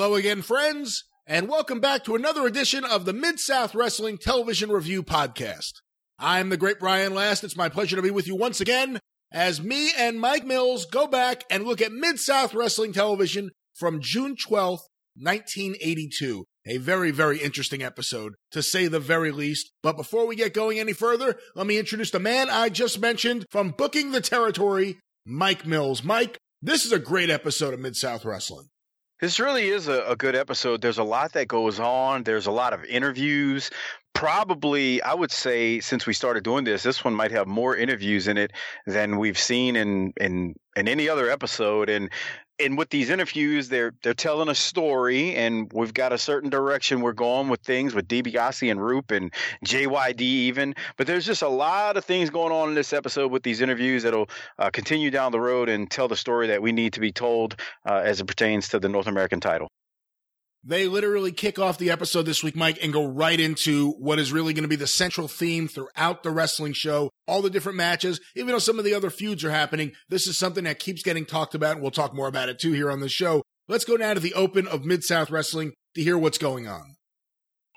Hello again, friends, and welcome back to another edition of the Mid South Wrestling Television Review Podcast. I'm the great Brian Last. It's my pleasure to be with you once again as me and Mike Mills go back and look at Mid South Wrestling Television from June 12th, 1982. A very, very interesting episode, to say the very least. But before we get going any further, let me introduce the man I just mentioned from Booking the Territory, Mike Mills. Mike, this is a great episode of Mid South Wrestling. This really is a, a, good episode. There's a lot that goes on. There's a lot of interviews. Probably, I would say, since we started doing this, this one might have more interviews in it than we've seen in in in any other episode. And and with these interviews, they're they're telling a story, and we've got a certain direction we're going with things with DiBiase and Roop and JYD even. But there's just a lot of things going on in this episode with these interviews that'll uh, continue down the road and tell the story that we need to be told uh, as it pertains to the North American title. They literally kick off the episode this week, Mike, and go right into what is really going to be the central theme throughout the wrestling show. All the different matches, even though some of the other feuds are happening, this is something that keeps getting talked about, and we'll talk more about it too here on the show. Let's go now to the open of Mid South Wrestling to hear what's going on.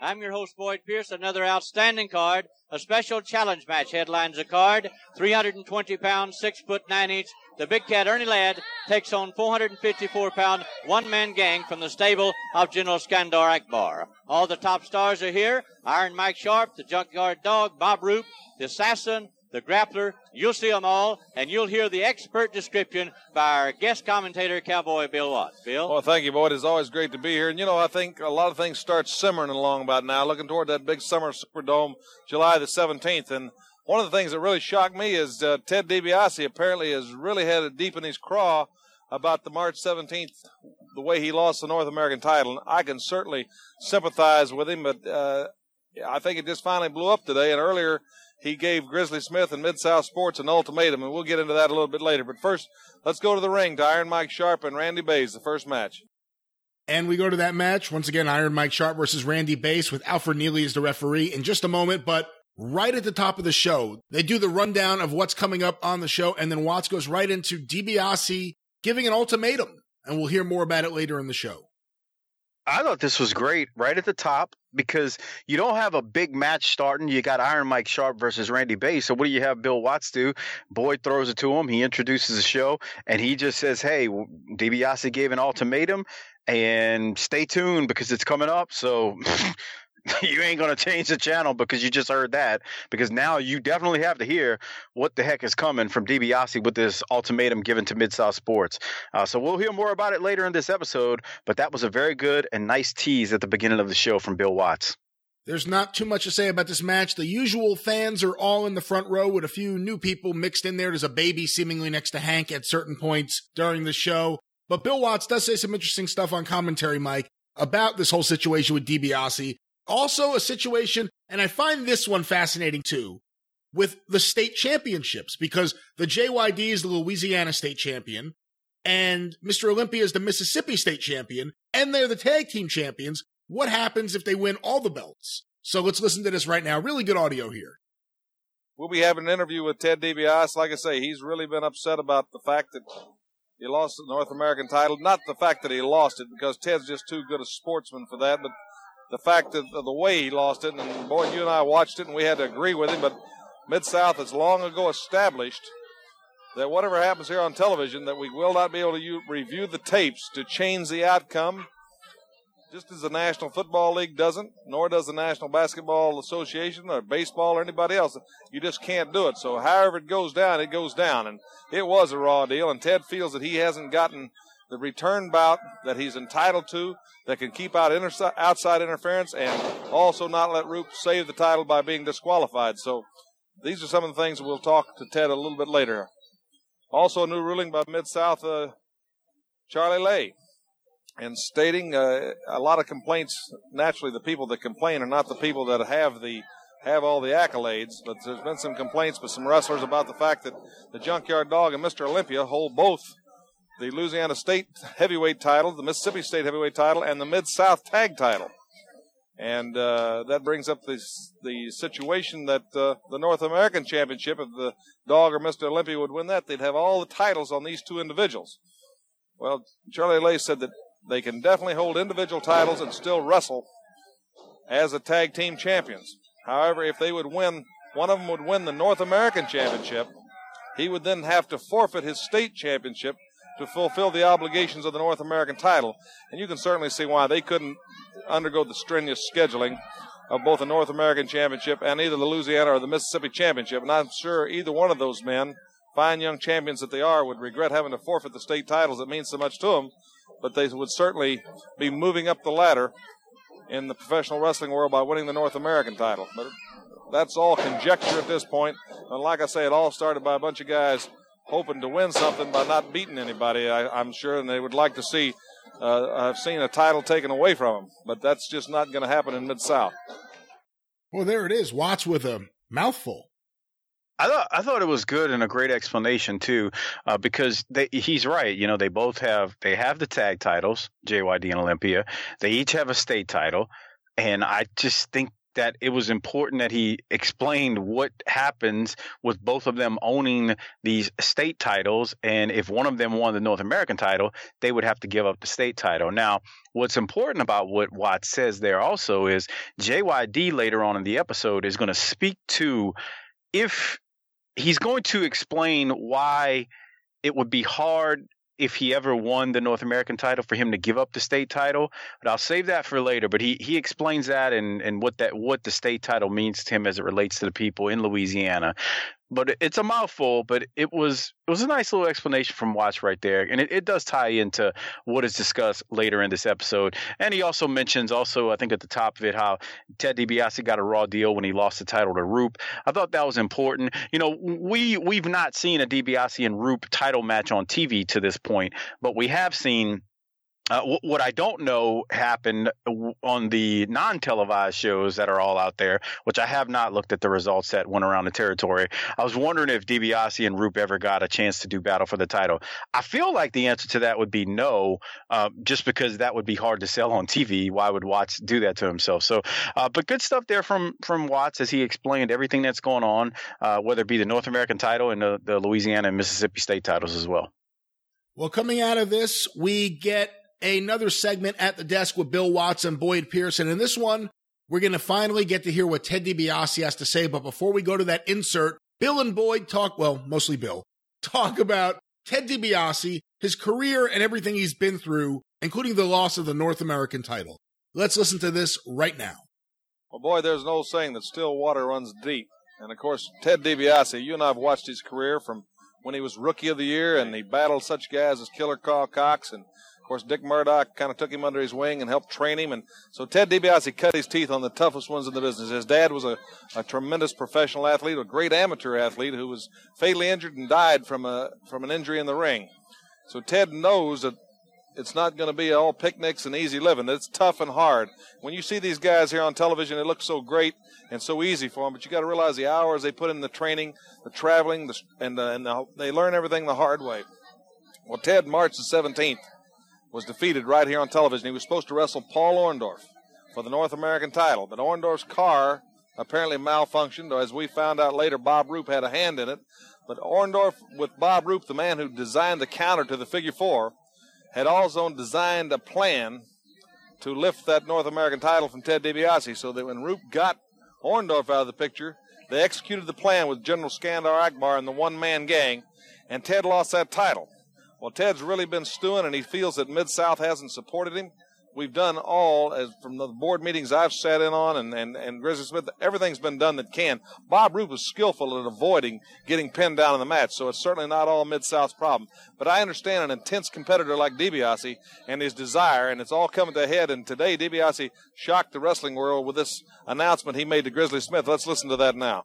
I'm your host, Boyd Pierce. Another outstanding card. A special challenge match headlines the card. 320 pounds, 6 foot 9 inch. The big cat Ernie Ladd takes on 454 pound one man gang from the stable of General Skandar Akbar. All the top stars are here. Iron Mike Sharpe, the Junkyard Dog, Bob Roop, the Assassin, the grappler. You'll see them all, and you'll hear the expert description by our guest commentator, Cowboy Bill Watts. Bill? Well, thank you, Boyd. It's always great to be here. And, you know, I think a lot of things start simmering along about now, looking toward that big summer Superdome, July the 17th. And one of the things that really shocked me is uh, Ted DiBiase apparently has really had it deep in his craw about the March 17th, the way he lost the North American title. And I can certainly sympathize with him, but uh, I think it just finally blew up today. And earlier, he gave Grizzly Smith and Mid South Sports an ultimatum, and we'll get into that a little bit later. But first, let's go to the ring to Iron Mike Sharpe and Randy Bays, the first match. And we go to that match once again: Iron Mike Sharpe versus Randy Bays, with Alfred Neely as the referee in just a moment. But right at the top of the show, they do the rundown of what's coming up on the show, and then Watts goes right into DiBiase giving an ultimatum, and we'll hear more about it later in the show. I thought this was great right at the top because you don't have a big match starting. You got Iron Mike Sharpe versus Randy Bays. So what do you have Bill Watts do? Boyd throws it to him. He introduces the show and he just says, "Hey, DiBiase gave an ultimatum and stay tuned because it's coming up." So you ain't going to change the channel because you just heard that. Because now you definitely have to hear what the heck is coming from DiBiase with this ultimatum given to Mid South Sports. Uh, so we'll hear more about it later in this episode. But that was a very good and nice tease at the beginning of the show from Bill Watts. There's not too much to say about this match. The usual fans are all in the front row with a few new people mixed in there. There's a baby seemingly next to Hank at certain points during the show. But Bill Watts does say some interesting stuff on commentary, Mike, about this whole situation with DiBiase also, a situation, and I find this one fascinating too, with the state championships because the JYD is the Louisiana state champion and Mr. Olympia is the Mississippi state champion and they're the tag team champions. What happens if they win all the belts? So let's listen to this right now. Really good audio here. We'll be having an interview with Ted DiBiase. Like I say, he's really been upset about the fact that he lost the North American title. Not the fact that he lost it, because Ted's just too good a sportsman for that, but the fact of the way he lost it. And boy, you and I watched it, and we had to agree with him. But Mid South has long ago established that whatever happens here on television, that we will not be able to review the tapes to change the outcome. Just as the National Football League doesn't, nor does the National Basketball Association or baseball or anybody else. You just can't do it. So, however it goes down, it goes down. And it was a raw deal. And Ted feels that he hasn't gotten the return bout that he's entitled to that can keep out inter- outside interference and also not let Roop save the title by being disqualified. So these are some of the things we'll talk to Ted a little bit later. Also, a new ruling by Mid South uh, Charlie Lay, and stating uh, a lot of complaints. Naturally, the people that complain are not the people that have the have all the accolades, but there's been some complaints with some wrestlers about the fact that the Junkyard Dog and Mr. Olympia hold both the Louisiana State heavyweight title, the Mississippi State heavyweight title, and the Mid South tag title. And uh, that brings up the the situation that uh, the North American Championship, if the Dog or Mr. Olympia would win that, they'd have all the titles on these two individuals. Well, Charlie Lay said that they can definitely hold individual titles and still wrestle as a tag team champions. However, if they would win, one of them would win the North American Championship. He would then have to forfeit his state championship to fulfill the obligations of the North American title. And you can certainly see why they couldn't undergo the strenuous scheduling of both the North American Championship and either the Louisiana or the Mississippi Championship. And I'm sure either one of those men, fine young champions that they are, would regret having to forfeit the state titles that mean so much to them. But they would certainly be moving up the ladder in the professional wrestling world by winning the North American title. But that's all conjecture at this point. And like I say, it all started by a bunch of guys hoping to win something by not beating anybody, I, am sure, and they would like to see uh, I've seen a title taken away from them, but that's just not going to happen in Mid South. Well, there it is. Watts with a mouthful. I thought I thought it was good and a great explanation too, uh, because they, he's right. You know, they both have they have the tag titles, JYD and Olympia. They each have a state title, and I just think that it was important that he explained what happens with both of them owning these state titles. And if one of them won the North American title, they would have to give up the state title. Now, what's important about what Watts says there also is JYD later on in the episode is going to speak to if he's going to explain why it would be hard if he ever won the North American title for him to give up the state title. But I'll save that for later. But he he explains that and and what that what the state title means to him as it relates to the people in Louisiana but it's a mouthful. But it was it was a nice little explanation from Watts right there, and it, it does tie into what is discussed later in this episode. And he also mentions also I think at the top of it how Ted DiBiase got a raw deal when he lost the title to Roop. I thought that was important. You know, we we've not seen a DiBiase and Roop title match on TV to this point, but we have seen uh, what I don't know happened on the non-televised shows that are all out there, which I have not looked at the results that went around the territory. I was wondering if DiBiase and Roop ever got a chance to do battle for the title. I feel like the answer to that would be no, uh, just because that would be hard to sell on TV. Why would Watts do that to himself? So, uh, but good stuff there from from Watts as he explained everything that's going on, uh, whether it be the North American title and the, the Louisiana and Mississippi state titles as well. Well, coming out of this, we get another segment at the desk with Bill Watson, Boyd Pearson. In this one, we're going to finally get to hear what Ted DiBiase has to say. But before we go to that insert, Bill and Boyd talk, well, mostly Bill, talk about Ted DiBiase, his career, and everything he's been through, including the loss of the North American title. Let's listen to this right now. Well, boy, there's an old saying that still water runs deep. And of course, Ted DiBiase, you and I have watched his career from when he was rookie of the year and he battled such guys as Killer Carl Cox and course, Dick Murdoch kind of took him under his wing and helped train him. And so Ted DiBiase cut his teeth on the toughest ones in the business. His dad was a, a tremendous professional athlete, a great amateur athlete who was fatally injured and died from a from an injury in the ring. So Ted knows that it's not going to be all picnics and easy living. It's tough and hard. When you see these guys here on television, it looks so great and so easy for them, but you got to realize the hours they put in the training, the traveling, the, uh, and, the, and the, they learn everything the hard way. Well, Ted, March the 17th, was defeated right here on television. He was supposed to wrestle Paul Orndorff for the North American title, but Orndorff's car apparently malfunctioned, as we found out later, Bob Roop had a hand in it. But Orndorff, with Bob Roop, the man who designed the counter to the figure four, had also designed a plan to lift that North American title from Ted DiBiase, so that when Roop got Orndorff out of the picture, they executed the plan with General Skandar Akbar and the one-man gang, and Ted lost that title. Well, Ted's really been stewing, and he feels that Mid South hasn't supported him. We've done all, as from the board meetings I've sat in on, and, and, and Grizzly Smith, everything's been done that can. Bob Roop was skillful at avoiding getting pinned down in the match, so it's certainly not all Mid South's problem. But I understand an intense competitor like DiBiase and his desire, and it's all coming to a head. And today, DiBiase shocked the wrestling world with this announcement he made to Grizzly Smith. Let's listen to that now.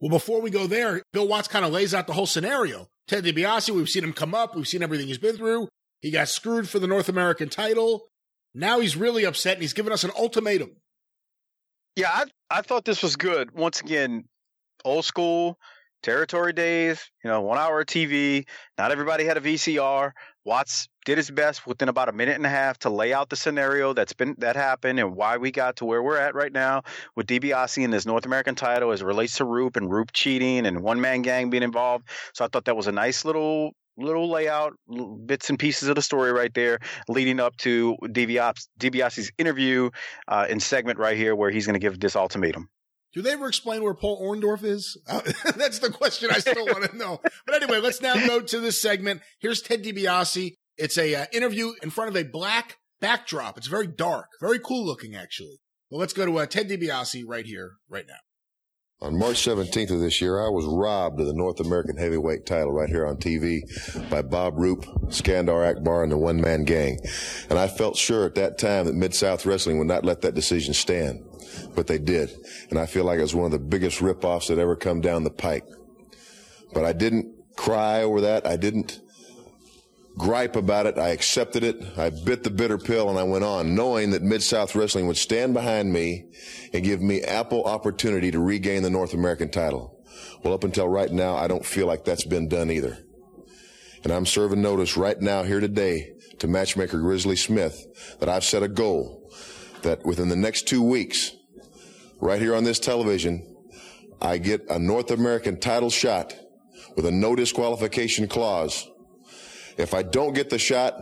Well, before we go there, Bill Watts kind of lays out the whole scenario. Ted DiBiase, we've seen him come up. We've seen everything he's been through. He got screwed for the North American title. Now he's really upset and he's given us an ultimatum. Yeah, I, I thought this was good. Once again, old school, territory days, you know, one hour TV. Not everybody had a VCR. Watts did his best within about a minute and a half to lay out the scenario that's been that happened and why we got to where we're at right now with DiBiase and this North American title as it relates to Roop and Roop cheating and one man gang being involved. So I thought that was a nice little little layout, bits and pieces of the story right there, leading up to DiBiase's interview uh, in segment right here where he's going to give this ultimatum. Do they ever explain where Paul Orndorff is? Uh, that's the question I still want to know. But anyway, let's now go to this segment. Here's Ted DiBiase. It's a uh, interview in front of a black backdrop. It's very dark, very cool looking, actually. But let's go to uh, Ted DiBiase right here, right now. On March 17th of this year, I was robbed of the North American heavyweight title right here on TV by Bob Roop, Skandar Akbar, and the One Man Gang. And I felt sure at that time that Mid South Wrestling would not let that decision stand. But they did. And I feel like it was one of the biggest ripoffs that ever come down the pike. But I didn't cry over that. I didn't gripe about it. I accepted it. I bit the bitter pill and I went on, knowing that Mid South Wrestling would stand behind me and give me ample opportunity to regain the North American title. Well, up until right now, I don't feel like that's been done either. And I'm serving notice right now here today to matchmaker Grizzly Smith that I've set a goal that within the next two weeks, right here on this television, I get a North American title shot with a no disqualification clause if I don't get the shot,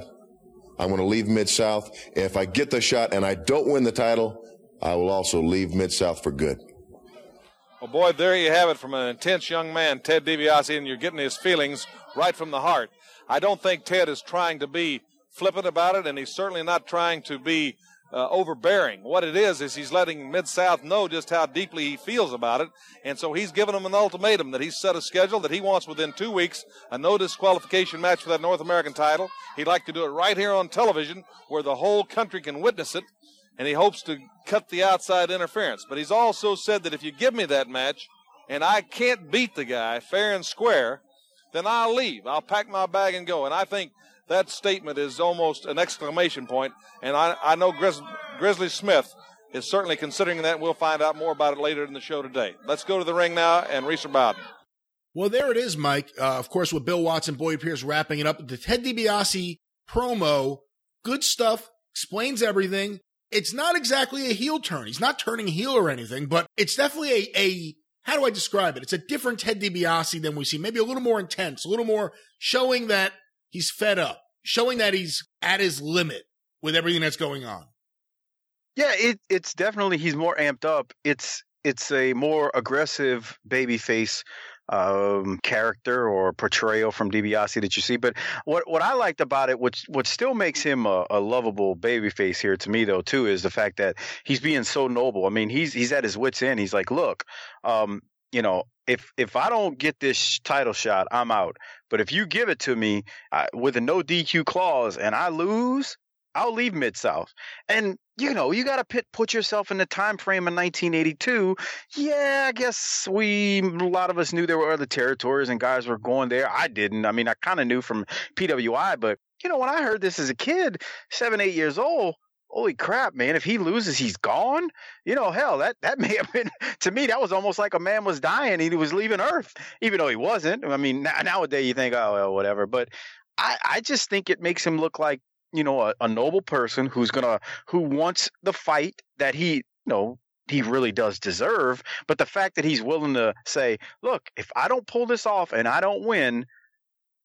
I'm going to leave Mid South. If I get the shot and I don't win the title, I will also leave Mid South for good. Well, boy, there you have it from an intense young man, Ted DiBiase, and you're getting his feelings right from the heart. I don't think Ted is trying to be flippant about it, and he's certainly not trying to be uh, overbearing. What it is is he's letting Mid South know just how deeply he feels about it, and so he's given them an ultimatum that he's set a schedule that he wants within two weeks a no disqualification match for that North American title. He'd like to do it right here on television where the whole country can witness it, and he hopes to cut the outside interference. But he's also said that if you give me that match and I can't beat the guy fair and square, then I'll leave. I'll pack my bag and go. And I think that statement is almost an exclamation point, and I, I know Grizz, Grizzly Smith is certainly considering that. We'll find out more about it later in the show today. Let's go to the ring now and Reeser Bowden. Well, there it is, Mike. Uh, of course, with Bill Watson, Boyd Pierce wrapping it up. The Ted DiBiase promo, good stuff, explains everything. It's not exactly a heel turn. He's not turning heel or anything, but it's definitely a, a how do I describe it? It's a different Ted DiBiase than we see. Maybe a little more intense, a little more showing that he's fed up, showing that he's at his limit with everything that's going on. Yeah, it, it's definitely he's more amped up. It's it's a more aggressive babyface um, character or portrayal from DiBiase that you see. But what what I liked about it, which what still makes him a, a lovable babyface here to me though too, is the fact that he's being so noble. I mean, he's he's at his wits end. He's like, look, um, you know, if if I don't get this title shot, I'm out. But if you give it to me uh, with a no DQ clause and I lose, I'll leave Mid South. And you know, you got to put yourself in the time frame of 1982. Yeah, I guess we a lot of us knew there were other territories and guys were going there. I didn't. I mean, I kind of knew from PWI, but you know, when I heard this as a kid, seven, eight years old, holy crap, man, if he loses, he's gone. You know, hell, that, that may have been, to me, that was almost like a man was dying and he was leaving Earth, even though he wasn't. I mean, nowadays you think, oh, well, whatever. But I, I just think it makes him look like, you know, a, a noble person who's going to, who wants the fight that he, you know, he really does deserve. But the fact that he's willing to say, look, if I don't pull this off and I don't win,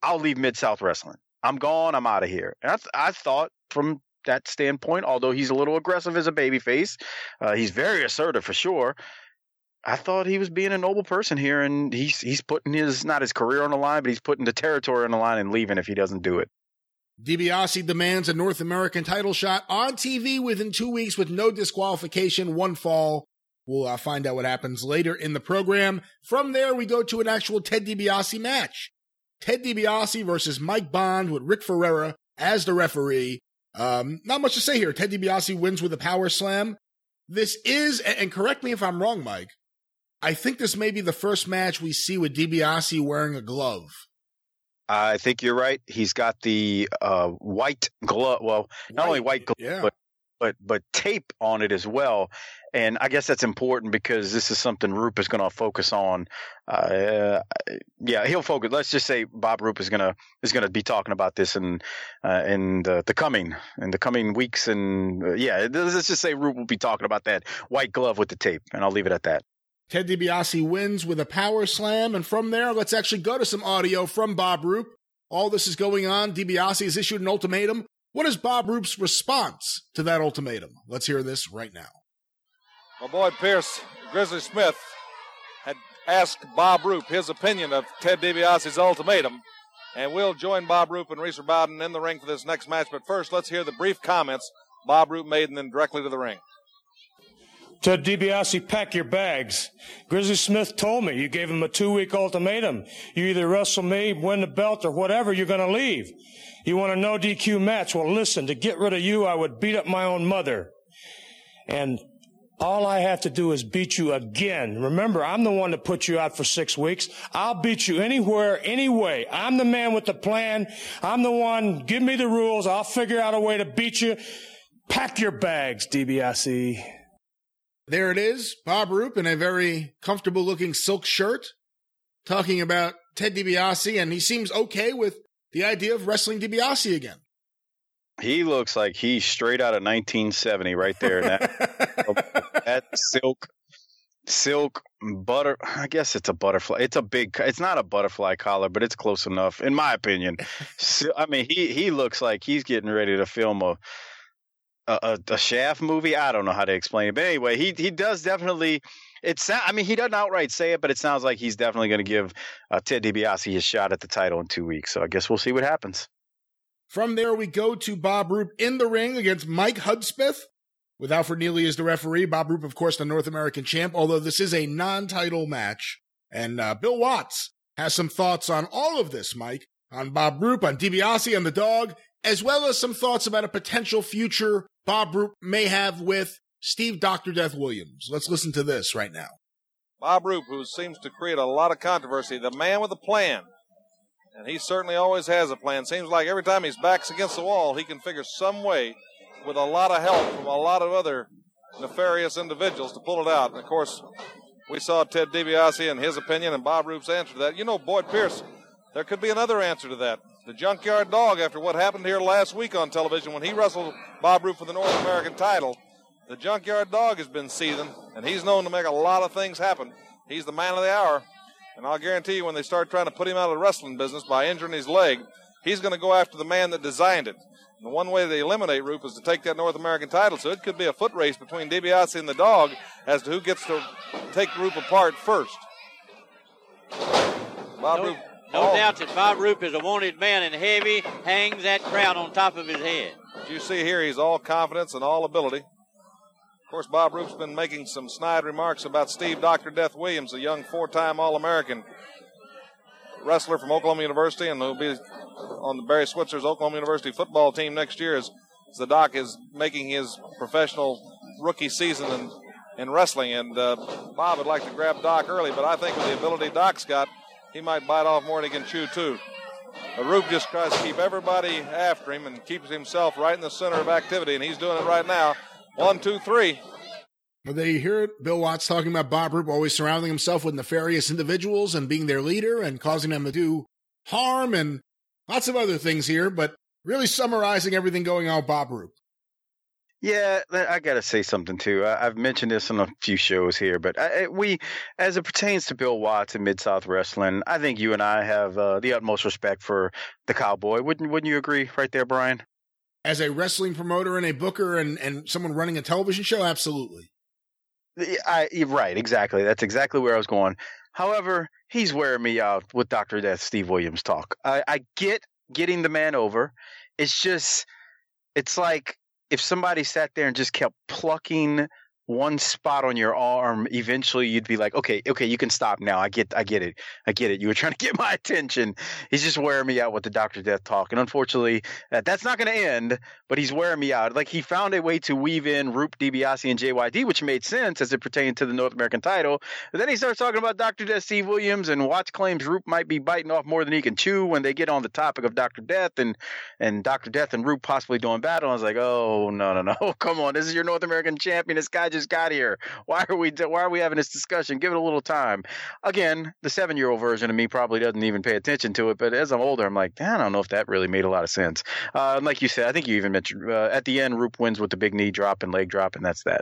I'll leave Mid South Wrestling. I'm gone. I'm out of here. And I, I thought from that standpoint. Although he's a little aggressive as a babyface, uh, he's very assertive for sure. I thought he was being a noble person here, and he's he's putting his not his career on the line, but he's putting the territory on the line and leaving if he doesn't do it. DiBiase demands a North American title shot on TV within two weeks with no disqualification, one fall. We'll uh, find out what happens later in the program. From there, we go to an actual Ted DiBiase match. Ted DiBiase versus Mike Bond with Rick Ferreira as the referee. Um, not much to say here. Ted DiBiase wins with a power slam. This is, and correct me if I'm wrong, Mike. I think this may be the first match we see with DiBiase wearing a glove. I think you're right. He's got the uh, white glove. Well, not white, only white glove, yeah. but but but tape on it as well. And I guess that's important because this is something Roop is going to focus on. Uh, yeah, he'll focus. Let's just say Bob Roop is going to is going to be talking about this in uh, in the, the coming in the coming weeks. And uh, yeah, let's just say Roop will be talking about that white glove with the tape, and I'll leave it at that. Ted DiBiase wins with a power slam, and from there, let's actually go to some audio from Bob Roop all this is going on, DiBiase has issued an ultimatum. What is Bob Roop's response to that ultimatum? Let's hear this right now. My Boyd Pierce, Grizzly Smith, had asked Bob Roop his opinion of Ted DiBiase's ultimatum. And we'll join Bob Roop and Reeser Bowden in the ring for this next match. But first, let's hear the brief comments Bob Roop made and then directly to the ring. To DiBiase, pack your bags. Grizzly Smith told me you gave him a two-week ultimatum. You either wrestle me, win the belt, or whatever, you're going to leave. You want a no DQ match? Well, listen, to get rid of you, I would beat up my own mother. And all I have to do is beat you again. Remember, I'm the one that put you out for six weeks. I'll beat you anywhere, anyway. I'm the man with the plan. I'm the one. Give me the rules. I'll figure out a way to beat you. Pack your bags, DiBiase. There it is. Bob Roop in a very comfortable looking silk shirt talking about Ted DiBiase, and he seems okay with the idea of wrestling DiBiase again. He looks like he's straight out of 1970 right there. That, that silk, silk butter. I guess it's a butterfly. It's a big. It's not a butterfly collar, but it's close enough, in my opinion. So, I mean, he he looks like he's getting ready to film a. A, a, Shaft movie. I don't know how to explain it, but anyway, he he does definitely. It It's. I mean, he doesn't outright say it, but it sounds like he's definitely going to give uh, Ted DiBiase his shot at the title in two weeks. So I guess we'll see what happens. From there, we go to Bob Roop in the ring against Mike Hudspeth with Alfred Neely as the referee. Bob Roop, of course, the North American champ, although this is a non title match. And uh, Bill Watts has some thoughts on all of this, Mike, on Bob Roop, on DiBiase, and the dog, as well as some thoughts about a potential future Bob Roop may have with Steve Dr. Death Williams. Let's listen to this right now. Bob Roop, who seems to create a lot of controversy, the man with a plan. And he certainly always has a plan. Seems like every time his back's against the wall, he can figure some way with a lot of help from a lot of other nefarious individuals to pull it out. And of course, we saw Ted DiBiase and his opinion and Bob Roop's answer to that. You know, Boyd Pierce, there could be another answer to that. The Junkyard Dog, after what happened here last week on television when he wrestled Bob Roop for the North American title, the Junkyard Dog has been seething, and he's known to make a lot of things happen. He's the man of the hour. And I'll guarantee you, when they start trying to put him out of the wrestling business by injuring his leg, he's going to go after the man that designed it. And the one way they eliminate Roop is to take that North American title. So it could be a foot race between DiBiase and the dog as to who gets to take Roop apart first. Bob no, Roop. No oh. doubt that Bob Roop is a wanted man, and heavy hangs that crown on top of his head. You see here, he's all confidence and all ability. Of course, Bob Roop's been making some snide remarks about Steve Dr. Death Williams, a young four time All American wrestler from Oklahoma University, and who'll be on the Barry Switzer's Oklahoma University football team next year as, as the Doc is making his professional rookie season in, in wrestling. And uh, Bob would like to grab Doc early, but I think with the ability Doc's got, he might bite off more than he can chew, too. But Roop just tries to keep everybody after him and keeps himself right in the center of activity, and he's doing it right now. One, two, three. You hear it. Bill Watts talking about Bob Roop always surrounding himself with nefarious individuals and being their leader and causing them to do harm and lots of other things here, but really summarizing everything going on with Bob Roop. Yeah, I got to say something too. I, have mentioned this on a few shows here, but I, we, as it pertains to Bill Watts and Mid South Wrestling, I think you and I have uh, the utmost respect for the Cowboy. Wouldn't Wouldn't you agree, right there, Brian? as a wrestling promoter and a booker and, and someone running a television show, absolutely. I, right, exactly. That's exactly where I was going. However, he's wearing me out with Dr. Death Steve Williams talk. I, I get getting the man over. It's just, it's like if somebody sat there and just kept plucking one spot on your arm, eventually you'd be like, okay, okay, you can stop now. I get, I get it, I get it. You were trying to get my attention. He's just wearing me out with the Doctor Death talk, and unfortunately, uh, that's not going to end. But he's wearing me out. Like he found a way to weave in Roop DiBiase and JYD, which made sense as it pertained to the North American title. But then he starts talking about Doctor Death, Steve Williams, and Watts claims Roop might be biting off more than he can chew when they get on the topic of Doctor Death and and Doctor Death and Roop possibly doing battle. I was like, oh no, no, no, come on, this is your North American champion. This guy just got here. Why are we why are we having this discussion? Give it a little time. Again, the seven year old version of me probably doesn't even pay attention to it, but as I'm older, I'm like, I don't know if that really made a lot of sense. Uh, like you said, I think you even mentioned uh, at the end, Roop wins with the big knee drop and leg drop, and that's that.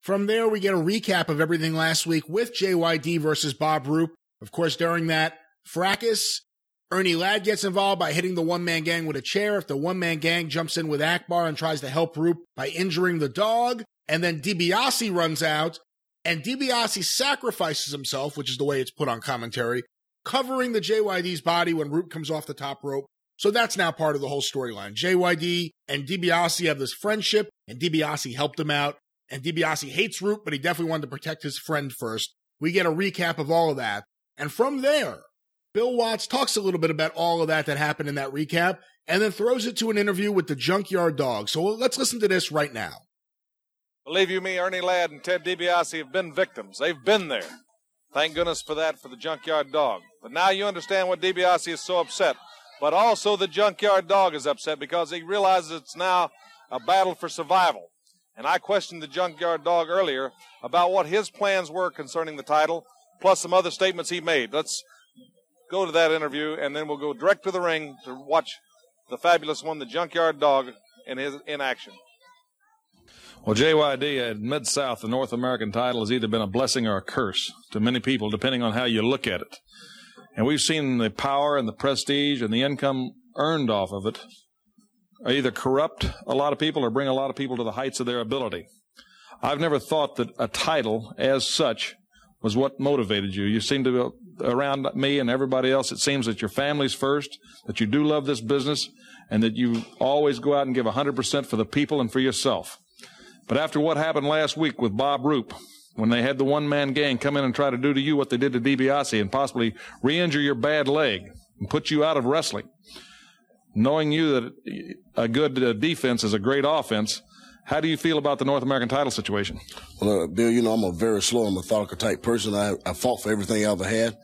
From there, we get a recap of everything last week with JYD versus Bob Roop. Of course, during that fracas, Ernie Ladd gets involved by hitting the one man gang with a chair. If the one man gang jumps in with Akbar and tries to help Roop by injuring the dog, and then DiBiase runs out, and DiBiase sacrifices himself, which is the way it's put on commentary, covering the JYD's body when Roop comes off the top rope. So that's now part of the whole storyline. JYD and DiBiase have this friendship, and DiBiase helped him out. And DiBiase hates Roop, but he definitely wanted to protect his friend first. We get a recap of all of that. And from there, Bill Watts talks a little bit about all of that that happened in that recap and then throws it to an interview with the Junkyard Dog. So let's listen to this right now. Believe you me, Ernie Ladd and Ted DiBiase have been victims. They've been there. Thank goodness for that for the Junkyard Dog. But now you understand what DiBiase is so upset. But also the Junkyard Dog is upset because he realizes it's now a battle for survival. And I questioned the Junkyard Dog earlier about what his plans were concerning the title, plus some other statements he made. Let's go to that interview, and then we'll go direct to the ring to watch the fabulous one, the Junkyard Dog, in his in action. Well, JYD at Mid South, the North American title has either been a blessing or a curse to many people, depending on how you look at it. And we've seen the power and the prestige and the income earned off of it either corrupt a lot of people or bring a lot of people to the heights of their ability. I've never thought that a title as such was what motivated you. You seem to be around me and everybody else. It seems that your family's first, that you do love this business, and that you always go out and give 100% for the people and for yourself. But after what happened last week with Bob Roop, when they had the one man gang come in and try to do to you what they did to DiBiase and possibly re injure your bad leg and put you out of wrestling, knowing you that a good uh, defense is a great offense, how do you feel about the North American title situation? Well, uh, Bill, you know, I'm a very slow and methodical type person. I, I fought for everything I ever had.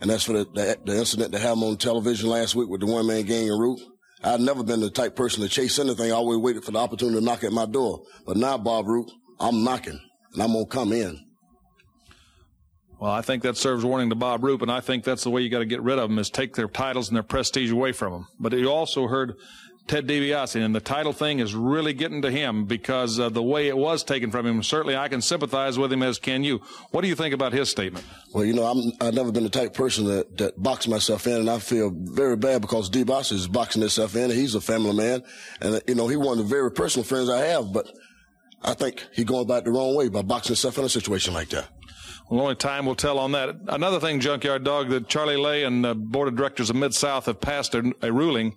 And that's for the, the, the incident that happened on television last week with the one man gang and Roop. I've never been the type person to chase anything. I always waited for the opportunity to knock at my door. But now, Bob Roop, I'm knocking and I'm going to come in. Well, I think that serves warning to Bob Roop, and I think that's the way you got to get rid of them is take their titles and their prestige away from them. But you also heard Ted DiBiase, and the title thing is really getting to him because uh, the way it was taken from him. Certainly, I can sympathize with him as can you. What do you think about his statement? Well, you know, I'm, I've never been the type person that, that box myself in, and I feel very bad because DiBiase is boxing himself in. He's a family man, and you know, he one of the very personal friends I have. But I think he's going about the wrong way by boxing himself in a situation like that. Well, only time will tell on that. Another thing, Junkyard Dog, that Charlie Lay and the board of directors of Mid South have passed a, a ruling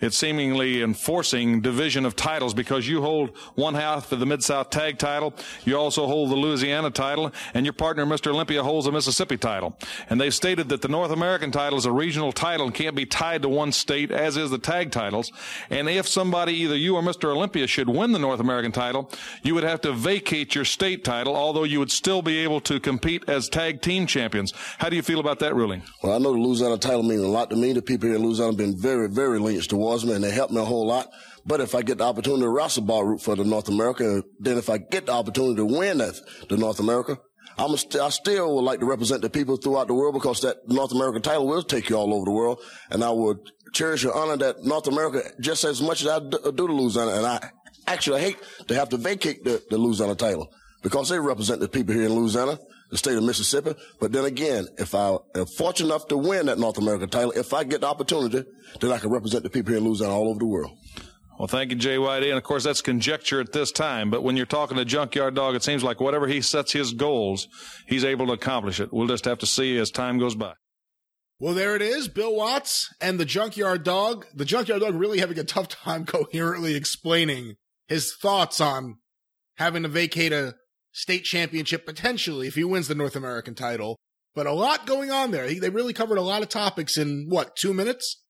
it's seemingly enforcing division of titles because you hold one half of the Mid South tag title, you also hold the Louisiana title, and your partner, Mr. Olympia, holds the Mississippi title. And they've stated that the North American title is a regional title and can't be tied to one state, as is the tag titles. And if somebody, either you or Mr. Olympia, should win the North American title, you would have to vacate your state title, although you would still be able to compete as tag team champions. How do you feel about that ruling? Well, I know the Louisiana title means a lot to me. The people here in Louisiana have been very, very lenient towards towards me and they helped me a whole lot. But if I get the opportunity to wrestle Bob Roop for the North America, then if I get the opportunity to win the North America, I'm st- I still would like to represent the people throughout the world because that North American title will take you all over the world. And I would cherish and honor that North America just as much as I do, do to Louisiana. And I actually hate to have to vacate the, the Louisiana title because they represent the people here in Louisiana the state of Mississippi. But then again, if I am fortunate enough to win that North American title, if I get the opportunity, then I can represent the people here in Louisiana all over the world. Well, thank you, JYD. And of course, that's conjecture at this time. But when you're talking to Junkyard Dog, it seems like whatever he sets his goals, he's able to accomplish it. We'll just have to see as time goes by. Well, there it is, Bill Watts and the Junkyard Dog. The Junkyard Dog really having a tough time coherently explaining his thoughts on having to vacate a state championship potentially if he wins the North American title. But a lot going on there. They really covered a lot of topics in what, two minutes?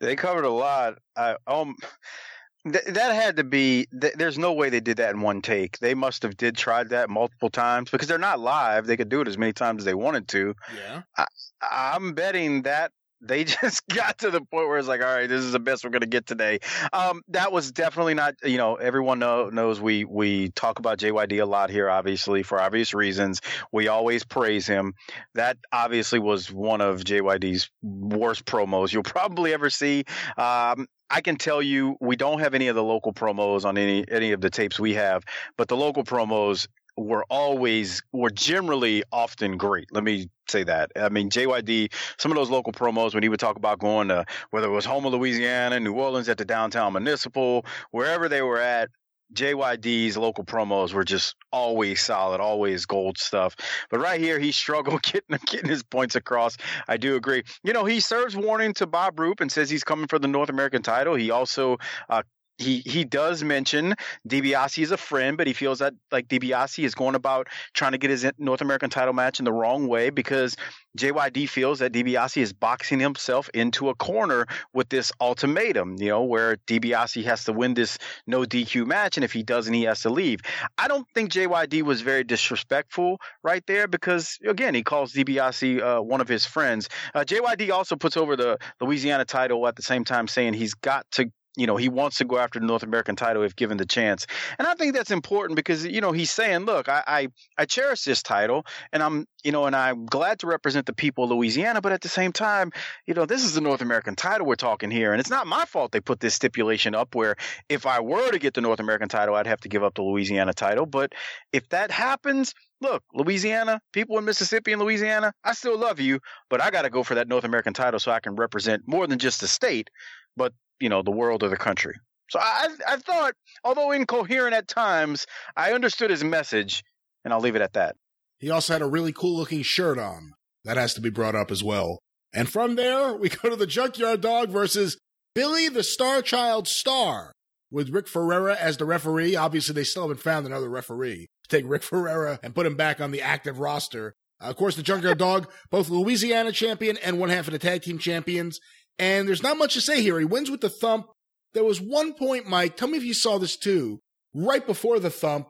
They covered a lot. I, um, th- that had to be. Th- there's no way they did that in one take. They must have did tried that multiple times because they're not live. They could do it as many times as they wanted to. Yeah. I, I'm betting that they just got to the point where it's like, all right, this is the best we're going to get today. Um, that was definitely not, you know, everyone know, knows we we talk about JYD a lot here, obviously for obvious reasons. We always praise him. That obviously was one of JYD's worst promos you'll probably ever see. Um, I can tell you, we don't have any of the local promos on any any of the tapes we have, but the local promos were always were generally often great. Let me say that. I mean, JYD, some of those local promos when he would talk about going to whether it was Houma, Louisiana, New Orleans at the downtown municipal, wherever they were at, JYD's local promos were just always solid, always gold stuff. But right here, he struggled getting getting his points across. I do agree. You know, he serves warning to Bob Roop and says he's coming for the North American title. He also uh, he he does mention DiBiase is a friend, but he feels that like DiBiase is going about trying to get his North American title match in the wrong way because JYD feels that DiBiase is boxing himself into a corner with this ultimatum, you know, where DiBiase has to win this no DQ match, and if he doesn't, he has to leave. I don't think JYD was very disrespectful right there because again, he calls DiBiase uh, one of his friends. Uh, JYD also puts over the Louisiana title at the same time, saying he's got to you know, he wants to go after the North American title if given the chance. And I think that's important because, you know, he's saying, look, I, I, I, cherish this title and I'm, you know, and I'm glad to represent the people of Louisiana. But at the same time, you know, this is the North American title we're talking here. And it's not my fault they put this stipulation up where if I were to get the North American title, I'd have to give up the Louisiana title. But if that happens, look, Louisiana, people in Mississippi and Louisiana, I still love you, but I got to go for that North American title so I can represent more than just the state, but you know the world or the country. So I I thought, although incoherent at times, I understood his message, and I'll leave it at that. He also had a really cool looking shirt on. That has to be brought up as well. And from there, we go to the Junkyard Dog versus Billy the Star Child Star with Rick Ferreira as the referee. Obviously, they still haven't found another referee to take Rick Ferreira and put him back on the active roster. Uh, of course, the Junkyard Dog, both Louisiana champion and one half of the tag team champions. And there's not much to say here. He wins with the thump. There was one point, Mike, tell me if you saw this too, right before the thump,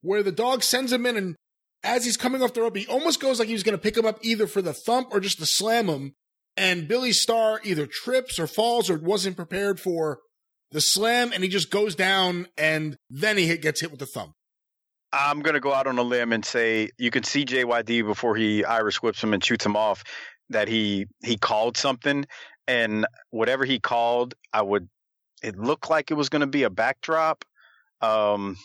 where the dog sends him in and as he's coming off the rope, he almost goes like he was going to pick him up either for the thump or just to slam him. And Billy Starr either trips or falls or wasn't prepared for the slam and he just goes down and then he hit, gets hit with the thump. I'm going to go out on a limb and say you can see JYD before he Irish whips him and shoots him off that he he called something and whatever he called, I would. It looked like it was going to be a backdrop. Um,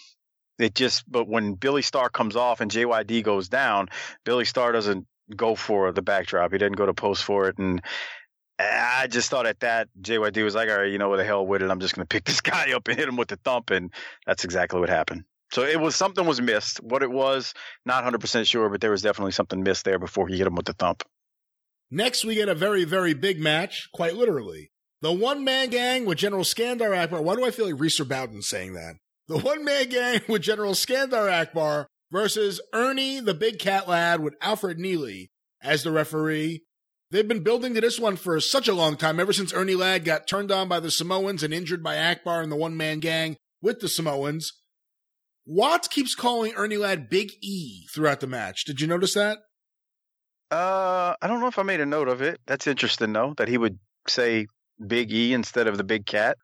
it just, but when Billy Starr comes off and JYD goes down, Billy Starr doesn't go for the backdrop. He didn't go to post for it, and I just thought at that JYD was like, all right, you know what the hell with it. I'm just going to pick this guy up and hit him with the thump, and that's exactly what happened. So it was something was missed. What it was, not 100% sure, but there was definitely something missed there before he hit him with the thump. Next, we get a very, very big match, quite literally. The one man gang with General Skandar Akbar. Why do I feel like Reeser Bowden saying that? The one man gang with General Skandar Akbar versus Ernie the Big Cat Ladd with Alfred Neely as the referee. They've been building to this one for such a long time, ever since Ernie Ladd got turned on by the Samoans and injured by Akbar and the one man gang with the Samoans. Watts keeps calling Ernie Ladd Big E throughout the match. Did you notice that? Uh, I don't know if I made a note of it. That's interesting, though, that he would say Big E instead of the Big Cat.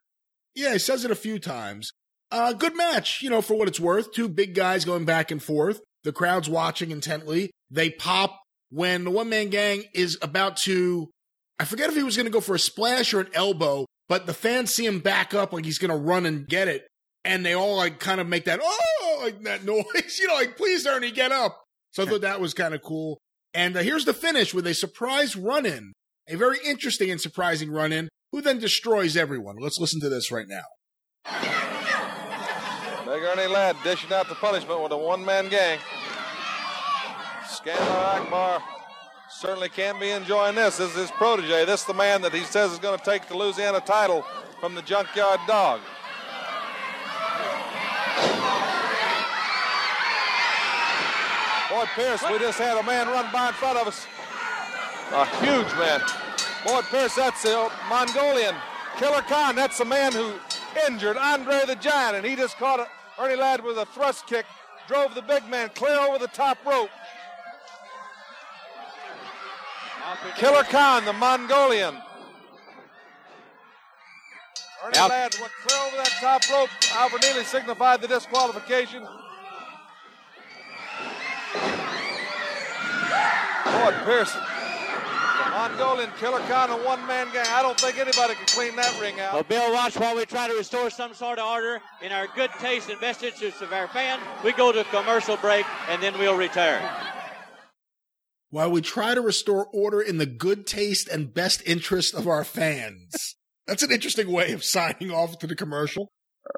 Yeah, he says it a few times. Uh, good match, you know, for what it's worth. Two big guys going back and forth. The crowd's watching intently. They pop when the one man gang is about to, I forget if he was going to go for a splash or an elbow, but the fans see him back up like he's going to run and get it. And they all like kind of make that, oh, like that noise, you know, like, please, Ernie, get up. So I thought that was kind of cool. And uh, here's the finish with a surprise run in, a very interesting and surprising run in, who then destroys everyone. Let's listen to this right now. Big Ernie Ladd dishing out the punishment with a one man gang. Skandar Akbar certainly can't be enjoying this. This is his protege. This is the man that he says is going to take the Louisiana title from the Junkyard Dog. Boyd Pierce, we just had a man run by in front of us. A huge man. Boyd Pierce, that's the Mongolian. Killer Khan, that's the man who injured Andre the Giant, and he just caught Ernie Ladd with a thrust kick, drove the big man clear over the top rope. Killer Khan, the Mongolian. Ernie Ladd went clear over that top rope. Alfred Neely signified the disqualification. Boyd Pearson, the Mongolian, Killer Khan, and one man gang. I don't think anybody can clean that ring out. Well, Bill, watch while we try to restore some sort of order in our good taste and best interests of our fans. We go to commercial break and then we'll return. While we try to restore order in the good taste and best interest of our fans. That's an interesting way of signing off to the commercial.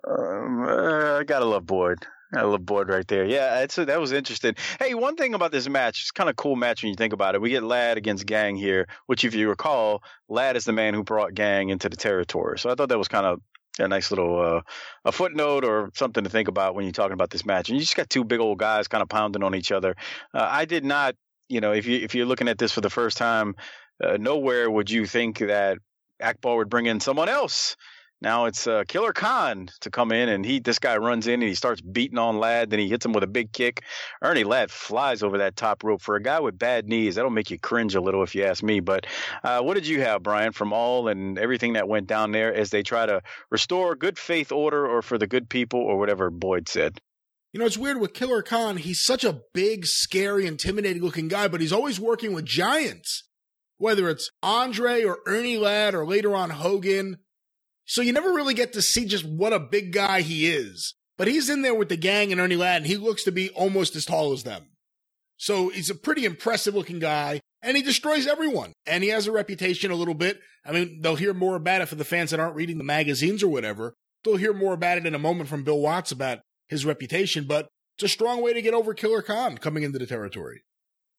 Um, uh, I gotta love Boyd. I love Boyd right there. Yeah, it's a, that was interesting. Hey, one thing about this match, it's kind of cool match when you think about it. We get Ladd against Gang here, which, if you recall, Ladd is the man who brought Gang into the territory. So I thought that was kind of a nice little uh, a footnote or something to think about when you're talking about this match. And you just got two big old guys kind of pounding on each other. Uh, I did not, you know, if you if you're looking at this for the first time, uh, nowhere would you think that Akbar would bring in someone else now it's uh, Killer Khan to come in, and he this guy runs in and he starts beating on Ladd. Then he hits him with a big kick. Ernie Ladd flies over that top rope for a guy with bad knees. That'll make you cringe a little if you ask me. But uh, what did you have, Brian, from all and everything that went down there as they try to restore good faith order, or for the good people, or whatever Boyd said? You know, it's weird with Killer Khan. He's such a big, scary, intimidating looking guy, but he's always working with giants. Whether it's Andre or Ernie Ladd or later on Hogan so you never really get to see just what a big guy he is. But he's in there with the gang and Ernie Ladd, and he looks to be almost as tall as them. So he's a pretty impressive looking guy, and he destroys everyone. And he has a reputation a little bit. I mean, they'll hear more about it for the fans that aren't reading the magazines or whatever. They'll hear more about it in a moment from Bill Watts about his reputation, but it's a strong way to get over Killer Khan coming into the territory.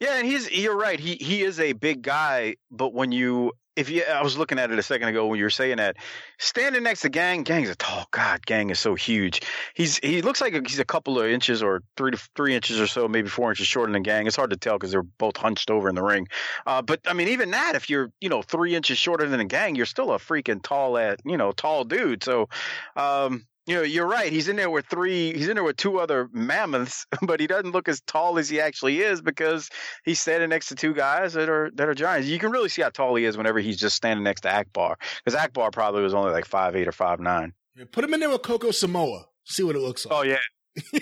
Yeah, and he's you're right. He he is a big guy, but when you if you I was looking at it a second ago when you were saying that standing next to Gang, Gang's a tall God. Gang is so huge. He's he looks like he's a couple of inches or three to three inches or so, maybe four inches shorter than Gang. It's hard to tell because they're both hunched over in the ring. Uh, but I mean, even that, if you're you know three inches shorter than a Gang, you're still a freaking tall at you know tall dude. So um, you know, you're right. He's in there with three. He's in there with two other mammoths, but he doesn't look as tall as he actually is because he's standing next to two guys that are that are giants. You can really see how tall he is whenever he's just standing next to Akbar, because Akbar probably was only like five eight or five nine. Put him in there with Coco Samoa. See what it looks like. Oh yeah,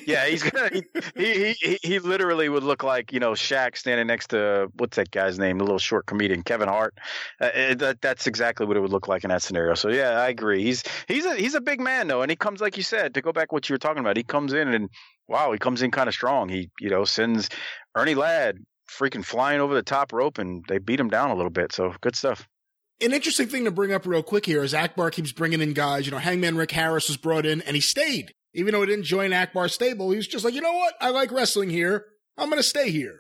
yeah, he's gonna. He, he he he literally would look like you know Shaq standing next to what's that guy's name, the little short comedian Kevin Hart. Uh, uh, that that's exactly what it would look like in that scenario. So yeah, I agree. He's he's a he's a big man though, and he comes like you said to go back what you were talking about. He comes in and wow, he comes in kind of strong. He you know sends Ernie Ladd freaking flying over the top rope, and they beat him down a little bit. So good stuff. An interesting thing to bring up real quick here is Akbar keeps bringing in guys. You know, Hangman Rick Harris was brought in, and he stayed. Even though he didn't join Akbar's stable, he was just like, you know what? I like wrestling here. I'm going to stay here.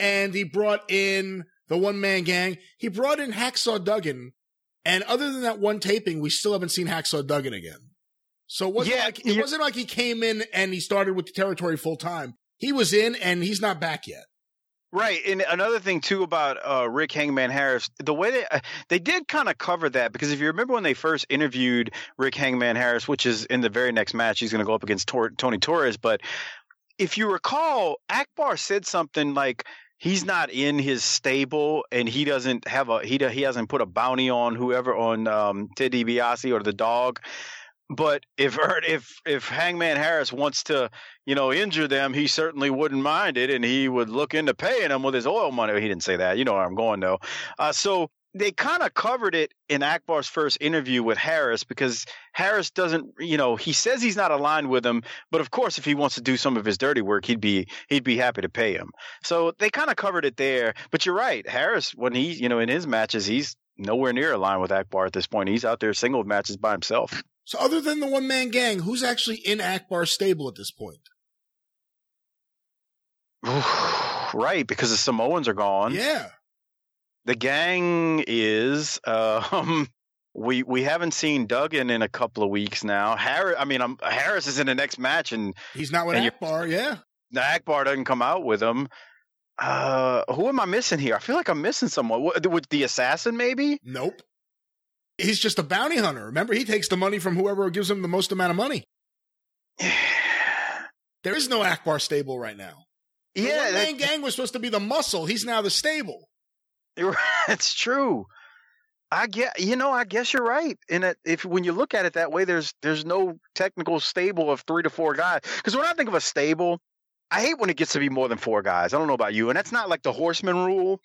And he brought in the one man gang. He brought in Hacksaw Duggan. And other than that one taping, we still haven't seen Hacksaw Duggan again. So it wasn't, yeah, like, it wasn't like he came in and he started with the territory full time. He was in and he's not back yet. Right, and another thing too about uh, Rick Hangman Harris, the way they uh, they did kind of cover that because if you remember when they first interviewed Rick Hangman Harris, which is in the very next match, he's going to go up against Tor- Tony Torres. But if you recall, Akbar said something like he's not in his stable and he doesn't have a he he hasn't put a bounty on whoever on um, Ted DiBiase or the dog. But if if if Hangman Harris wants to you know, injure them, he certainly wouldn't mind it, and he would look into paying them with his oil money. He didn't say that. You know where I'm going, though. Uh, so they kind of covered it in Akbar's first interview with Harris because Harris doesn't, you know, he says he's not aligned with him, but of course, if he wants to do some of his dirty work, he'd be he'd be happy to pay him. So they kind of covered it there. But you're right, Harris, when he, you know, in his matches, he's nowhere near aligned with Akbar at this point. He's out there single matches by himself. So other than the one man gang, who's actually in Akbar's stable at this point? right, because the Samoans are gone. Yeah. The gang is um we we haven't seen Duggan in a couple of weeks now. Harris, I mean, um, Harris is in the next match, and he's not with Akbar. Yeah, Akbar doesn't come out with him. Uh, who am I missing here? I feel like I'm missing someone. What, with the assassin, maybe? Nope. He's just a bounty hunter. Remember, he takes the money from whoever gives him the most amount of money. there is no Akbar stable right now. Yeah, the main gang was supposed to be the muscle. He's now the stable. That's true. I get, you know, I guess you're right. And if when you look at it that way, there's there's no technical stable of three to four guys. Because when I think of a stable, I hate when it gets to be more than four guys. I don't know about you, and that's not like the horseman rule.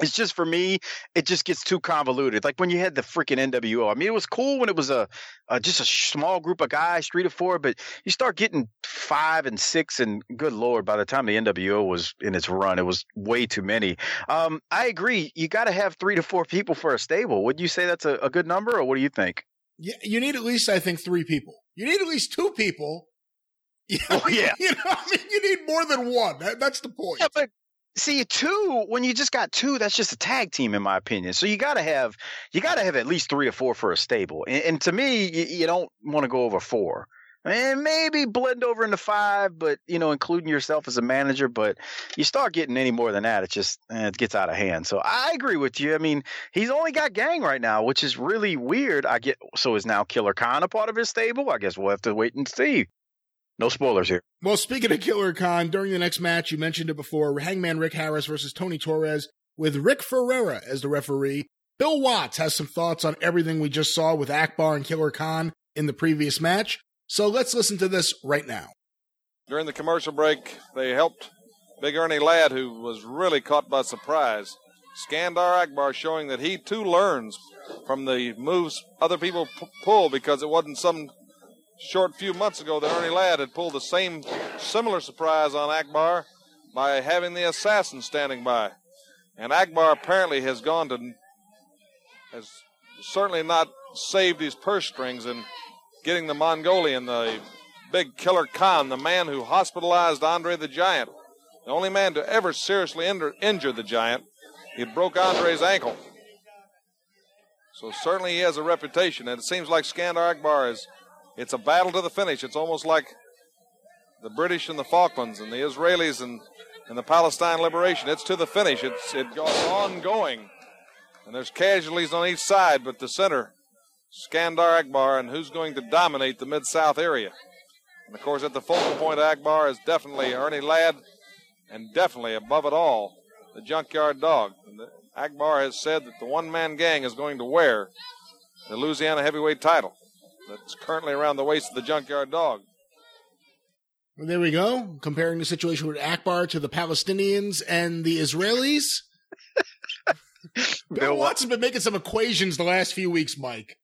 It's just for me it just gets too convoluted. Like when you had the freaking nwo i mean it was cool when it was a, a, just a small group of guys three to four but you start getting five and six and good lord by the time the nwo was in its run it was way too many. Um, i agree you got to have three to four people for a stable. Would you say that's a, a good number or what do you think? Yeah, you need at least i think three people. You need at least two people. Yeah, oh, yeah. You know, I mean, you need more than one. That, that's the point. Yeah, but see two when you just got two that's just a tag team in my opinion. So you got to have you got to have at least three or four for a stable. And, and to me you, you don't want to go over four. And maybe blend over into five but you know including yourself as a manager but you start getting any more than that it just eh, it gets out of hand. So i agree with you. I mean he's only got gang right now which is really weird. I get so is now killer khan a part of his stable? I guess we'll have to wait and see no spoilers here. Well, speaking of Killer Khan, during the next match, you mentioned it before Hangman Rick Harris versus Tony Torres with Rick Ferreira as the referee. Bill Watts has some thoughts on everything we just saw with Akbar and Killer Khan in the previous match. So let's listen to this right now. During the commercial break, they helped Big Ernie Ladd, who was really caught by surprise. Skandar Akbar showing that he too learns from the moves other people p- pull because it wasn't some short few months ago that Ernie Ladd had pulled the same similar surprise on Akbar by having the assassin standing by. And Akbar apparently has gone to has certainly not saved his purse strings in getting the Mongolian, the big killer Khan, the man who hospitalized Andre the Giant, the only man to ever seriously injure the Giant. He broke Andre's ankle. So certainly he has a reputation, and it seems like Skandar Akbar is it's a battle to the finish. It's almost like the British and the Falklands and the Israelis and, and the Palestine liberation. It's to the finish. It's it goes ongoing. And there's casualties on each side, but the center, Skandar Akbar, and who's going to dominate the Mid South area. And of course, at the focal point Akbar is definitely Ernie Ladd, and definitely above it all, the Junkyard Dog. Akbar has said that the one man gang is going to wear the Louisiana heavyweight title that's currently around the waist of the junkyard dog. Well, there we go. Comparing the situation with Akbar to the Palestinians and the Israelis. Bill Watts has been making some equations the last few weeks, Mike,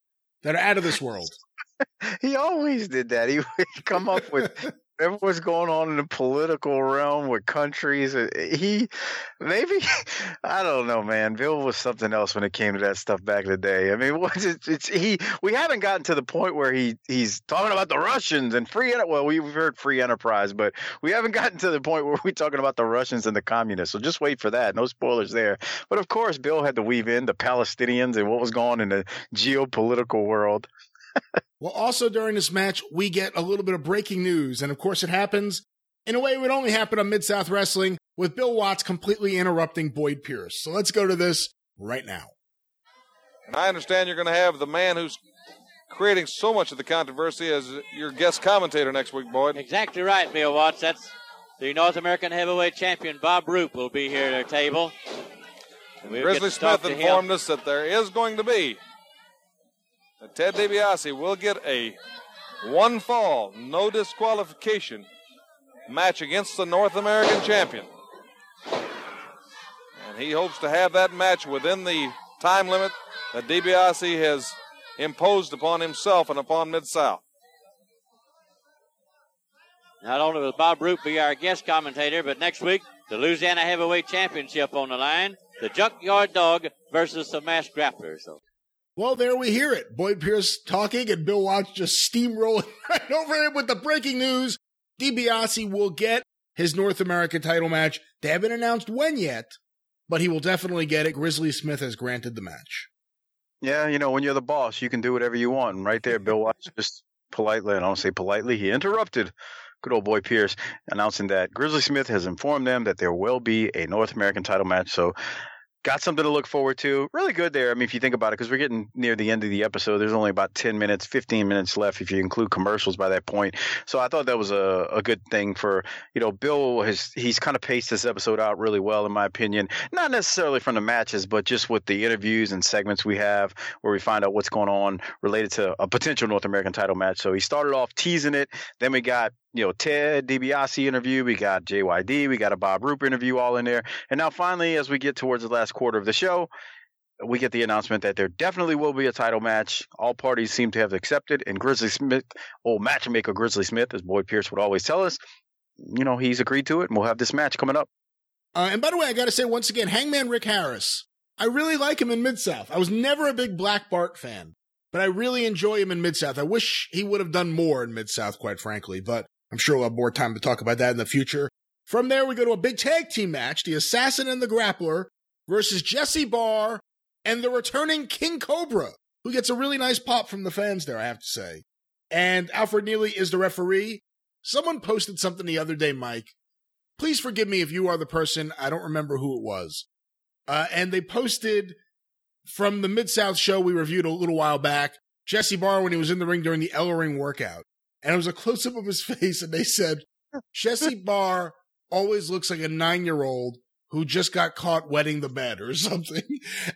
that are out of this world. he always did that. He would come up with whatever was going on in the political realm with countries, he maybe I don't know, man. Bill was something else when it came to that stuff back in the day. I mean, it's he. We haven't gotten to the point where he he's talking about the Russians and free. Well, we've heard free enterprise, but we haven't gotten to the point where we're talking about the Russians and the communists. So just wait for that. No spoilers there. But of course, Bill had to weave in the Palestinians and what was going on in the geopolitical world well, also during this match, we get a little bit of breaking news. And of course, it happens in a way it would only happen on Mid South Wrestling with Bill Watts completely interrupting Boyd Pierce. So let's go to this right now. And I understand you're going to have the man who's creating so much of the controversy as your guest commentator next week, Boyd. Exactly right, Bill Watts. That's the North American heavyweight champion, Bob Roop, will be here at our table. We'll Grizzly Smith informed us that there is going to be Ted DiBiase will get a one fall, no disqualification match against the North American champion. And he hopes to have that match within the time limit that DiBiase has imposed upon himself and upon Mid South. Not only will Bob Roop be our guest commentator, but next week, the Louisiana Heavyweight Championship on the line. The Junkyard Dog versus the Masked Grappler. So well, there we hear it. Boyd Pierce talking and Bill Watts just steamrolling right over him with the breaking news. DiBiase will get his North American title match. They haven't announced when yet, but he will definitely get it. Grizzly Smith has granted the match. Yeah, you know, when you're the boss, you can do whatever you want. And right there, Bill Watts just politely, and I don't say politely, he interrupted good old boy Pierce, announcing that Grizzly Smith has informed them that there will be a North American title match. So got something to look forward to. Really good there. I mean, if you think about it, because we're getting near the end of the episode, there's only about 10 minutes, 15 minutes left if you include commercials by that point. So I thought that was a, a good thing for, you know, Bill has, he's kind of paced this episode out really well, in my opinion. Not necessarily from the matches, but just with the interviews and segments we have where we find out what's going on related to a potential North American title match. So he started off teasing it. Then we got you know, Ted DiBiase interview. We got JYD. We got a Bob Roop interview all in there. And now finally, as we get towards the last quarter of the show, we get the announcement that there definitely will be a title match. All parties seem to have accepted, and Grizzly Smith, old matchmaker Grizzly Smith, as Boyd Pierce would always tell us, you know, he's agreed to it, and we'll have this match coming up. Uh, and by the way, I got to say once again, Hangman Rick Harris. I really like him in Mid South. I was never a big Black Bart fan, but I really enjoy him in Mid South. I wish he would have done more in Mid South, quite frankly, but I'm sure we'll have more time to talk about that in the future. From there, we go to a big tag team match the Assassin and the Grappler versus Jesse Barr and the returning King Cobra, who gets a really nice pop from the fans there, I have to say. And Alfred Neely is the referee. Someone posted something the other day, Mike. Please forgive me if you are the person. I don't remember who it was. Uh, and they posted from the Mid South show we reviewed a little while back Jesse Barr when he was in the ring during the Ellering workout. And it was a close up of his face, and they said, Jesse Barr always looks like a nine year old who just got caught wetting the bed or something.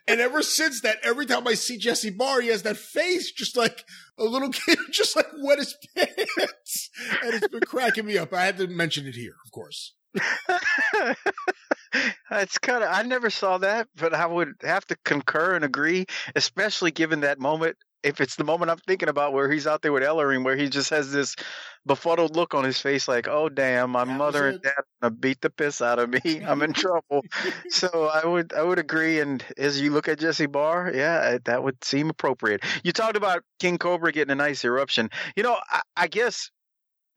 And ever since that, every time I see Jesse Barr, he has that face just like a little kid, just like wet his pants. And it's been cracking me up. I had to mention it here, of course. it's kind of I never saw that, but I would have to concur and agree, especially given that moment. If it's the moment I'm thinking about where he's out there with Ellering, where he just has this befuddled look on his face, like, "Oh damn, my That mother and dad are gonna beat the piss out of me. I'm in trouble." so I would I would agree. And as you look at Jesse Barr, yeah, that would seem appropriate. You talked about King Cobra getting a nice eruption. You know, I, I guess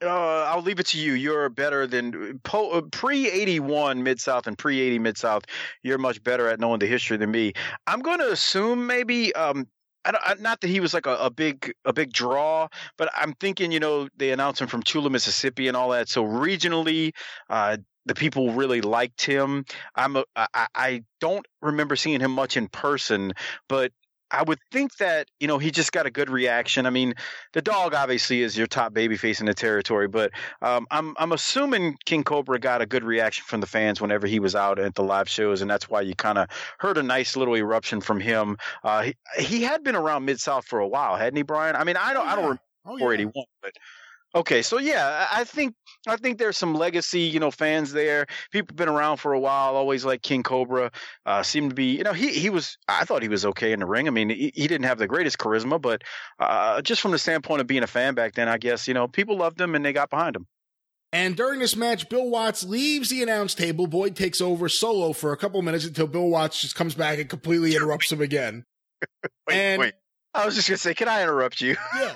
uh, I'll leave it to you. You're better than po- uh, pre 81 Mid South and pre 80 Mid South. You're much better at knowing the history than me. I'm going to assume maybe. Um, I don't, not that he was like a, a big a big draw, but I'm thinking you know they announced him from Tula, Mississippi, and all that. So regionally, uh, the people really liked him. I'm a, I, I don't remember seeing him much in person, but I would think that you know he just got a good reaction. I mean, the dog obviously is your top baby face in the territory, but um, I'm I'm assuming King Cobra got a good reaction from the fans whenever he was out at the live shows, and that's why you kind of heard a nice little eruption from him. Uh, he, he had been around Mid South for a while, hadn't he, Brian? I mean, I don't I don't remember Oh, yeah. 481, but okay, so yeah, I think I think there's some legacy, you know, fans there. People been around for a while, always like King Cobra. Uh, seemed to be, you know, he he was. I thought he was okay in the ring. I mean, he, he didn't have the greatest charisma, but uh, just from the standpoint of being a fan back then, I guess you know people loved him and they got behind him. And during this match, Bill Watts leaves the announce table. Boyd takes over solo for a couple minutes until Bill Watts just comes back and completely interrupts him again. Wait, And- wait. I was just gonna say, can I interrupt you? Yeah.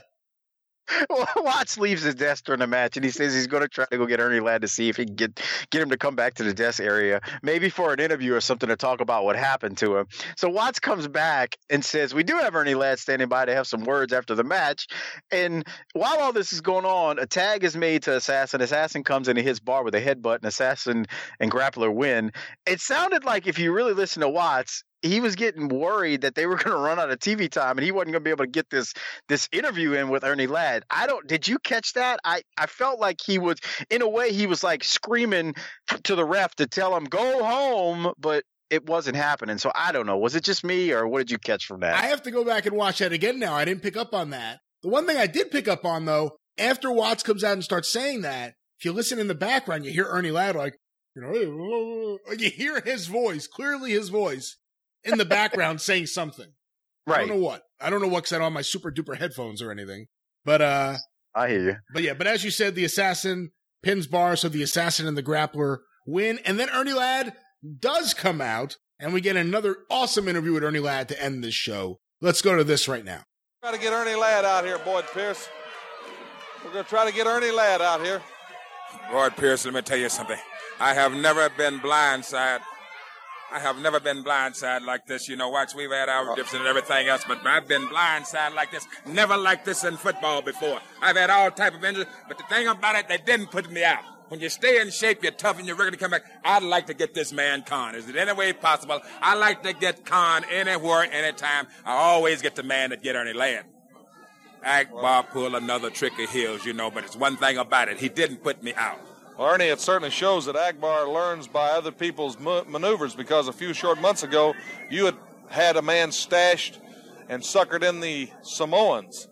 Watts leaves his desk during the match, and he says he's going to try to go get Ernie Ladd to see if he can get get him to come back to the desk area, maybe for an interview or something to talk about what happened to him. So Watts comes back and says, "We do have Ernie Ladd standing by to have some words after the match." And while all this is going on, a tag is made to Assassin. Assassin comes in and hits Barr with a headbutt, and Assassin and Grappler win. It sounded like if you really listen to Watts. He was getting worried that they were going to run out of TV time, and he wasn't going to be able to get this this interview in with Ernie Ladd. I don't. Did you catch that? I I felt like he was, in a way, he was like screaming to the ref to tell him go home, but it wasn't happening. So I don't know. Was it just me, or what did you catch from that? I have to go back and watch that again now. I didn't pick up on that. The one thing I did pick up on though, after Watts comes out and starts saying that, if you listen in the background, you hear Ernie Ladd like, you know, you hear his voice, clearly his voice in the background saying something. Right. I don't know what. I don't know what because I don't have my super duper headphones or anything. But uh, I hear you. but yeah, but as you said, the assassin pins Barr, so the assassin and the grappler win, and then Ernie Ladd does come out, and we get another awesome interview with Ernie Ladd to end this show. Let's go to this right now. Try to get Ernie Ladd out here, Boyd Pierce. We're going to try to get Ernie Ladd out here. Boyd Pierce, let me tell you something. I have never been blindside. I have never been blindside like this. You know, watch, we've had our dips and everything else, but I've been blindside like this. Never like this in football before. I've had all type of injuries, but the thing about it, they didn't put me out. When you stay in shape, you're tough, and you're ready to come back. I'd like to get this man Khan. Is it any way possible? I like to get Khan anywhere, anytime. I always get the man that get Ernie Ladd. Akbar pulled another trick of his, you know, but it's one thing about it. He didn't put me out. Well, Ernie, it certainly shows that Akbar learns by other people's ma- maneuvers because a few short months ago, you had had a man stashed and suckered in the Samoans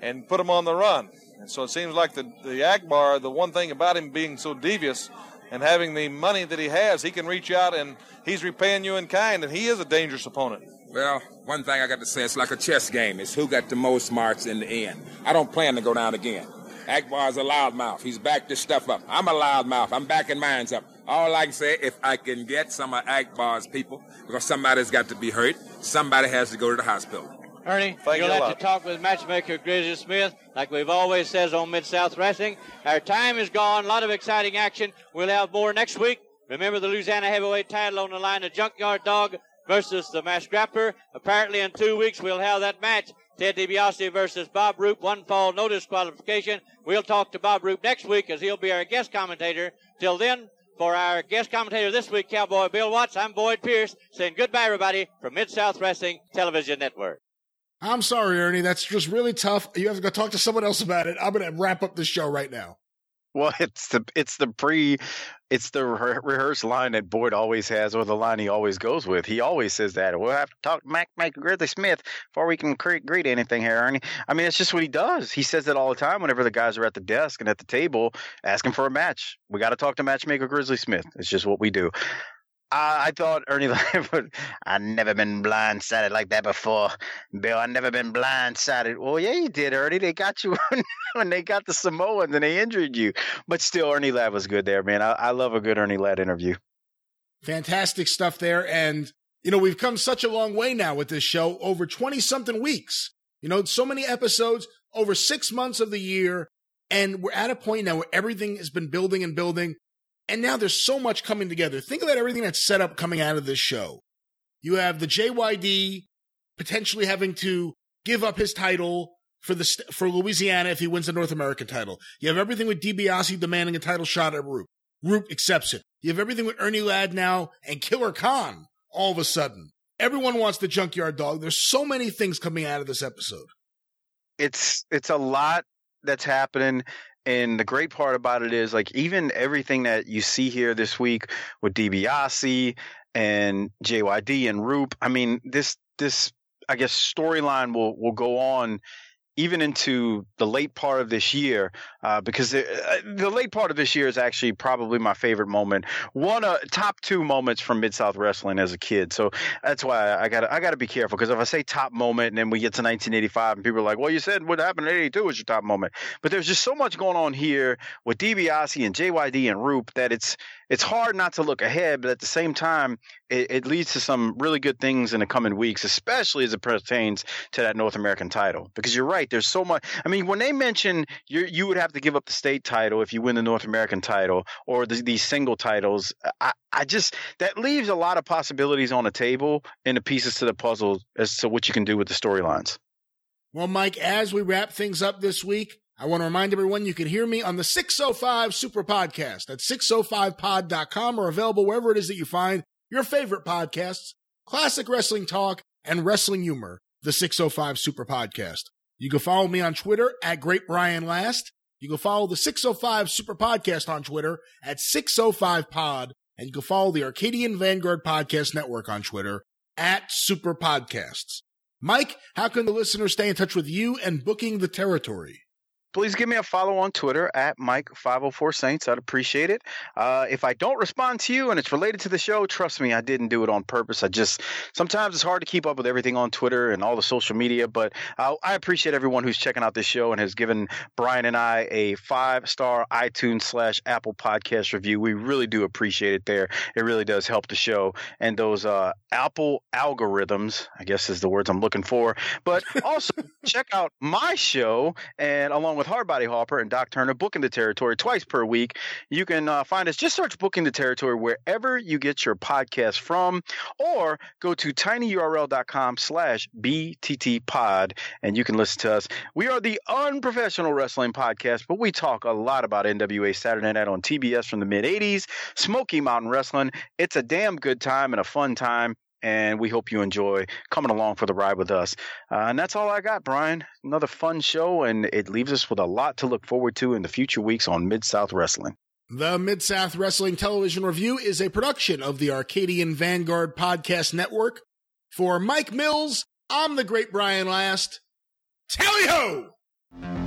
and put him on the run. And so it seems like the, the Akbar, the one thing about him being so devious and having the money that he has, he can reach out and he's repaying you in kind, and he is a dangerous opponent. Well, one thing I got to say, it's like a chess game. It's who got the most marks in the end. I don't plan to go down again. Akbar's a loudmouth. He's backed this stuff up. I'm a loudmouth. I'm backing mines up. All I can say, if I can get some of Akbar's people, because somebody's got to be hurt, somebody has to go to the hospital. Ernie, Thank you'll you have to talk with matchmaker Grizzly Smith, like we've always says on Mid South Wrestling. Our time is gone. A lot of exciting action. We'll have more next week. Remember the Louisiana Heavyweight title on the line, the Junkyard Dog versus the Masked Grappler. Apparently, in two weeks we'll have that match. Ted DiBiase versus Bob Roop, one fall, no disqualification. We'll talk to Bob Roop next week as he'll be our guest commentator. Till then, for our guest commentator this week, Cowboy Bill Watts, I'm Boyd Pierce saying goodbye, everybody, from Mid South Wrestling Television Network. I'm sorry, Ernie. That's just really tough. You have to go talk to someone else about it. I'm going to wrap up this show right now. Well, it's the it's the pre, it's the re- rehearsed line that Boyd always has, or the line he always goes with. He always says that. We'll have to talk to Mac Mac Grizzly Smith before we can cre- agree to anything here, Ernie. I mean, it's just what he does. He says that all the time whenever the guys are at the desk and at the table asking for a match. We got to talk to Matchmaker Grizzly Smith. It's just what we do. I, I thought Ernie Lambert, I've never been blindsided like that before. Bill, I've never been blindsided. Well, yeah, you did, Ernie. They got you when they got the Samoans and they injured you. But still, Ernie Ladd was good there, man. I, I love a good Ernie Ladd interview. Fantastic stuff there. And, you know, we've come such a long way now with this show over 20 something weeks. You know, so many episodes over six months of the year. And we're at a point now where everything has been building and building. And now there's so much coming together. Think about everything that's set up coming out of this show. You have the JYD potentially having to give up his title for the for Louisiana if he wins the North American title. You have everything with DiBiase demanding a title shot at Roop. Roop accepts it. You have everything with Ernie Ladd now and Killer Khan all of a sudden. Everyone wants the junkyard dog. There's so many things coming out of this episode. It's it's a lot that's happening. And the great part about it is, like, even everything that you see here this week with DiBiase and JYD and Roop. I mean, this this I guess storyline will will go on even into the late part of this year uh, because the, uh, the late part of this year is actually probably my favorite moment. One uh, top two moments from Mid South Wrestling as a kid. So that's why I got I got to be careful because if I say top moment and then we get to 1985 and people are like, well, you said what happened in 82 was your top moment, but there's just so much going on here with DiBiase and JYD and Roop that it's it's hard not to look ahead, but at the same time, it, it leads to some really good things in the coming weeks, especially as it pertains to that North American title. Because you're right, there's so much. I mean, when they mention you you would have to give up the state title if you win the North American title or the, these single titles, I, I just that leaves a lot of possibilities on the table and the pieces to the puzzle as to what you can do with the storylines. Well, Mike, as we wrap things up this week, I want to remind everyone you can hear me on the 605 Super Podcast at 605pod.com or available wherever it is that you find your favorite podcasts, classic wrestling talk, and wrestling humor, the 605 Super Podcast. You can follow me on Twitter at Great Brian Last. You can follow the 605 Super Podcast on Twitter at 605pod. And you can follow the Arcadian Vanguard Podcast Network on Twitter at Super Podcasts. Mike, how can the listeners stay in touch with you and booking the territory? Please give me a follow on Twitter at Mike504Saints. I'd appreciate it. Uh, if I don't respond to you and it's related to the show, trust me, I didn't do it on purpose. I just sometimes it's hard to keep up with everything on Twitter and all the social media, but uh, I appreciate everyone who's checking out this show and has given Brian and I a five star iTunes slash Apple podcast review. We really do appreciate it there. It really does help the show and those uh, Apple algorithms, I guess is the words I'm looking for. But also check out my show and along with Hardbody Hopper and Doc Turner booking the territory twice per week. You can uh, find us just search booking the territory wherever you get your podcast from, or go to tinyurl.com slash BTT pod and you can listen to us. We are the unprofessional wrestling podcast, but we talk a lot about NWA Saturday night on TBS from the mid 80s, Smoky Mountain Wrestling. It's a damn good time and a fun time and we hope you enjoy coming along for the ride with us. Uh, and that's all I got, Brian. Another fun show, and it leaves us with a lot to look forward to in the future weeks on Mid South Wrestling. The Mid South Wrestling Television Review is a production of the Arcadian Vanguard Podcast Network. For Mike Mills, I'm the great Brian Last. Tally ho!